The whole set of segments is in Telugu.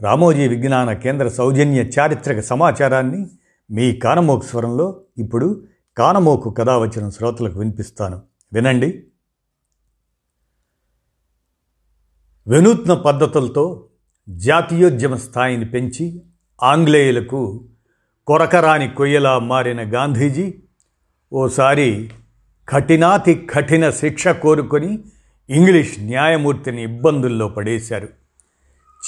రామోజీ విజ్ఞాన కేంద్ర సౌజన్య చారిత్రక సమాచారాన్ని మీ కానమోకు స్వరంలో ఇప్పుడు కానమోకు కథ వచ్చిన శ్రోతలకు వినిపిస్తాను. వినండి. వినూత్న పద్ధతులతో జాతీయోద్యమ స్థాయిని పెంచి ఆంగ్లేయులకు కొరకరాని కొయ్యలా మారిన గాంధీజీ ఓసారి కఠినాతి కఠిన శిక్ష కోరుకొని ఇంగ్లీష్ న్యాయమూర్తిని ఇబ్బందుల్లో పడేశారు.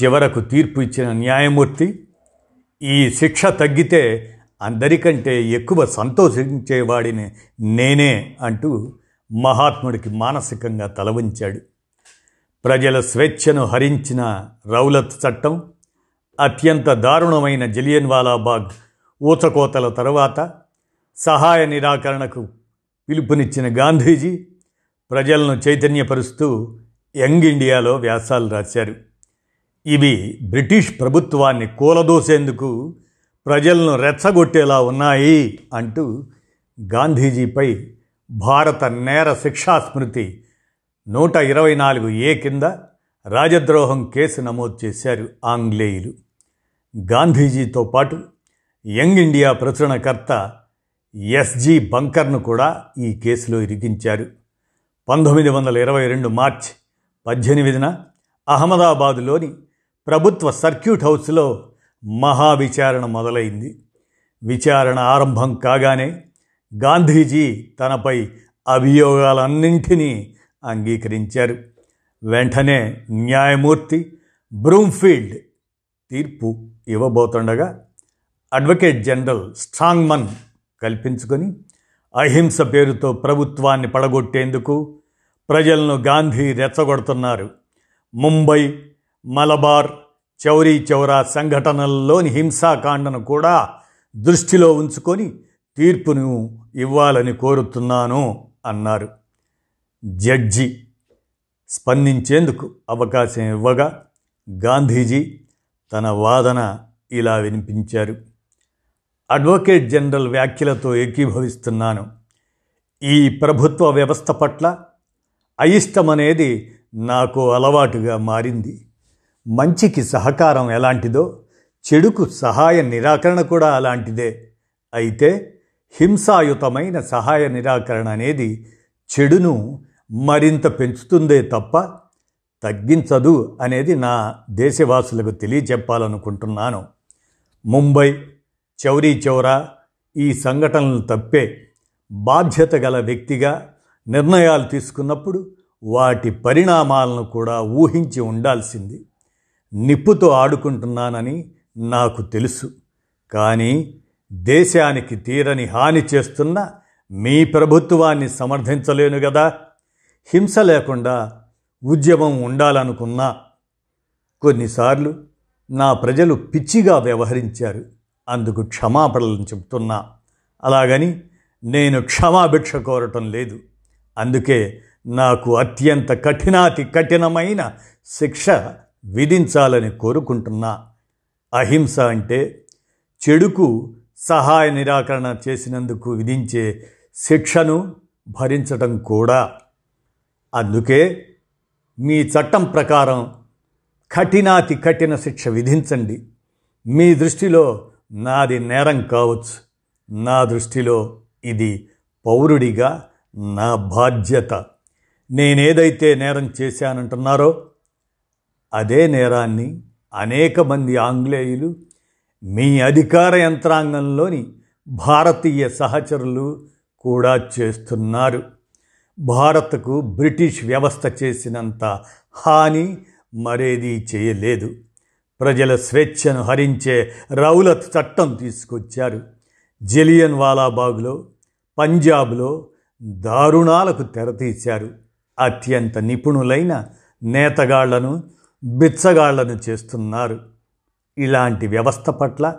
చివరకు తీర్పు ఇచ్చిన న్యాయమూర్తి ఈ శిక్ష తగ్గితే అందరికంటే ఎక్కువ సంతోషించేవాడిని నేనే అంటూ మహాత్ముడికి మానసికంగా తలవంచాడు. ప్రజల స్వేచ్ఛను హరించిన రౌలత్ చట్టం అత్యంత దారుణమైన జలియన్వాలాబాగ్ ఊచకోతల తరువాత సహాయ నిరాకరణకు పిలుపునిచ్చిన గాంధీజీ ప్రజలను చైతన్యపరుస్తూ యంగ్ ఇండియాలో వ్యాసాలు రాశారు. ఇవి బ్రిటిష్ ప్రభుత్వాన్ని కూలదోసేందుకు ప్రజలను రెచ్చగొట్టేలా ఉన్నాయి అంటూ గాంధీజీపై భారత నేర శిక్షా స్మృతి నూట ఇరవై నాలుగు ఏ కింద రాజద్రోహం కేసు నమోదు చేశారు ఆంగ్లేయులు. గాంధీజీతో పాటు యంగ్ ఇండియా ప్రచురణకర్త ఎస్జి బంకర్ను కూడా ఈ కేసులో ఇరికించారు. పంతొమ్మిది వందల ఇరవై రెండు మార్చి పద్దెనిమిదిన అహ్మదాబాదులోని ప్రభుత్వ సర్క్యూట్ హౌస్లో మహావిచారణ మొదలైంది. విచారణ ఆరంభం కాగానే గాంధీజీ తనపై అభియోగాలన్నింటినీ అంగీకరించారు. వెంటనే న్యాయమూర్తి బ్రూమ్ఫీల్డ్ తీర్పు ఇవ్వబోతుండగా అడ్వకేట్ జనరల్ స్ట్రాంగ్మన్ కల్పించుకొని అహింస పేరుతో ప్రభుత్వాన్ని పడగొట్టేందుకు ప్రజలను గాంధీ రెచ్చగొడుతున్నారు. ముంబై మలబార్ చౌరీ చౌరా సంఘటనల్లోని హింసాకాండను కూడా దృష్టిలో ఉంచుకొని తీర్పును ఇవ్వాలని కోరుతున్నాను అన్నారు. జడ్జి స్పందించేందుకు అవకాశం ఇవ్వగా గాంధీజీ తన వాదన ఇలా వినిపించారు. అడ్వకేట్ జనరల్ వ్యాఖ్యలతో ఏకీభవిస్తున్నాను. ఈ ప్రభుత్వ వ్యవస్థ పట్ల అయిష్టమనేది నాకు అలవాటుగా మారింది. మంచికి సహకారం ఎలాంటిదో చెడుకు సహాయ నిరాకరణ కూడా అలాంటిదే. అయితే హింసాయుతమైన సహాయ నిరాకరణ అనేది చెడును మరింత పెంచుతుందే తప్ప తగ్గించదు అనేది నా దేశవాసులకు తెలియచెప్పాలనుకుంటున్నాను. ముంబై చౌరీ చౌరా ఈ సంఘటనలు తప్పే. బాధ్యత గల వ్యక్తిగా నిర్ణయాలు తీసుకున్నప్పుడు వాటి పరిణామాలను కూడా ఊహించి ఉండాల్సింది. నిప్పుతో ఆడుకుంటున్నానని నాకు తెలుసు. కానీ దేశానికి తీరని హాని చేస్తున్న మీ ప్రభుత్వాన్ని సమర్థించలేను కదా హింస లేకుండా ఉద్యమం ఉండాలనుకున్నా. కొన్నిసార్లు నా ప్రజలు పిచ్చిగా వ్యవహరించారు. అందుకు క్షమాపణలను చెప్తున్నా. అలాగని నేను క్షమాభిక్ష కోరటం లేదు. అందుకే నాకు అత్యంత కఠినాతి కఠినమైన శిక్ష విధించాలని కోరుకుంటున్నా. అహింస అంటే చెడుకు సహాయ నిరాకరణ చేసినందుకు విధించే శిక్షను భరించటం కూడా. అందుకే మీ చట్టం ప్రకారం కఠినాతి కఠిన శిక్ష విధించండి. మీ దృష్టిలో నాది నేరం కావచ్చు. నా దృష్టిలో ఇది పౌరుడిగా నా బాధ్యత. నేనేదైతే నేరం చేశానంటున్నారో అదే నేరాన్ని అనేక మంది ఆంగ్లేయులు మీ అధికార యంత్రాంగంలోని భారతీయ సహచరులు కూడా చేస్తున్నారు. భారత్కు బ్రిటిష్ వ్యవస్థ చేసినంత హాని మరేదీ చేయలేదు. ప్రజల స్వేచ్ఛను హరించే రౌలత్ చట్టం తీసుకొచ్చారు. జలియన్ వాలాబాగ్లో పంజాబ్లో దారుణాలకు తెరతీశారు. అత్యంత నిపుణులైన నేతగాళ్ళను బిచ్చగాళ్ళను చేస్తున్నారు. ఇలాంటి వ్యవస్థ పట్ల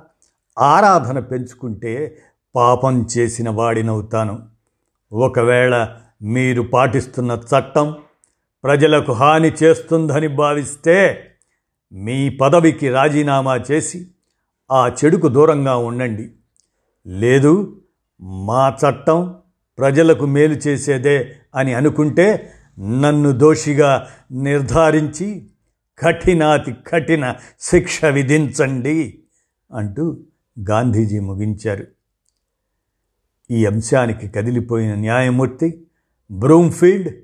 ఆరాధన పెంచుకుంటే పాపం చేసిన వాడినవుతాను. ఒకవేళ మీరు పాటిస్తున్న చట్టం ప్రజలకు హాని చేస్తుందని భావిస్తే మీ పదవికి రాజీనామా చేసి ఆ చెడుకు దూరంగా ఉండండి. లేదు మా చట్టం ప్రజలకు మేలు చేసేదే అని అనుకుంటే నన్ను దోషిగా నిర్ధారించి కఠినాతి కఠిన శిక్ష విధించండి అంటూ గాంధీజీ ముగించారు. ఈ అంశానికి కదిలిపోయిన న్యాయమూర్తి బ్రూమ్ఫీల్డ్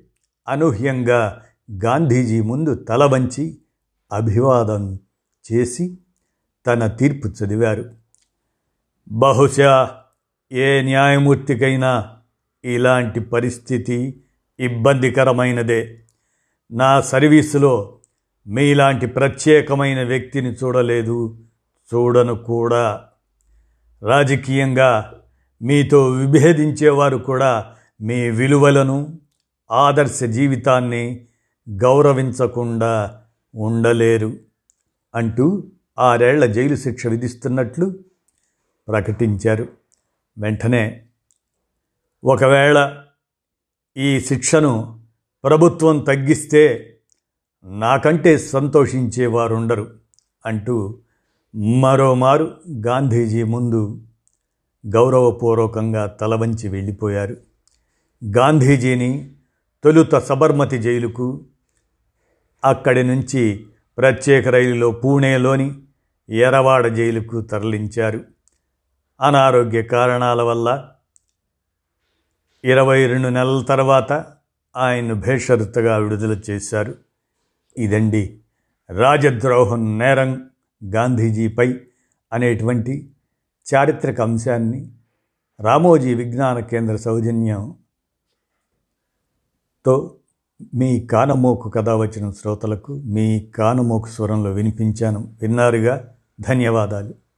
అనూహ్యంగా గాంధీజీ ముందు తలవంచి అభివాదం చేసి తన తీర్పు చదివారు. బహుశా ఏ న్యాయమూర్తికైనా ఇలాంటి పరిస్థితి ఇబ్బందికరమైనదే. నా సర్వీసులో మీలాంటి ప్రత్యేకమైన వ్యక్తిని చూడలేదు చూడను కూడా. రాజకీయంగా మీతో విభేదించేవారు కూడా మీ విలువలను ఆదర్శ జీవితాన్ని గౌరవించకుండా ఉండలేరు అంటూ ఆరేళ్ళ జైలు శిక్ష విధిస్తున్నట్లు ప్రకటించారు. వెంటనే ఒకవేళ ఈ శిక్షను ప్రభుత్వం తగ్గిస్తే నాకంటే సంతోషించేవారుండరు అంటూ మరోమారు గాంధీజీ ముందు గౌరవపూర్వకంగా తలవంచి వెళ్ళిపోయారు. గాంధీజీని తొలుత సబర్మతి జైలుకు అక్కడి నుంచి ప్రత్యేక రైలులో పూణేలోని ఎరవాడ జైలుకు తరలించారు. అనారోగ్య కారణాల వల్ల ఇరవై రెండు నెలల తర్వాత ఆయన్ను భేషరతుగా విడుదల చేశారు. ఇదండి రాజద్రోహం నేరం గాంధీజీపై అనేటువంటి చారిత్రక అంశాన్ని రామోజీ విజ్ఞాన కేంద్ర సౌజన్యంతో మీ కానమోకు కథ వచ్చిన శ్రోతలకు మీ కానమోకు స్వరంలో వినిపించాను. విన్నారుగా? ధన్యవాదాలు.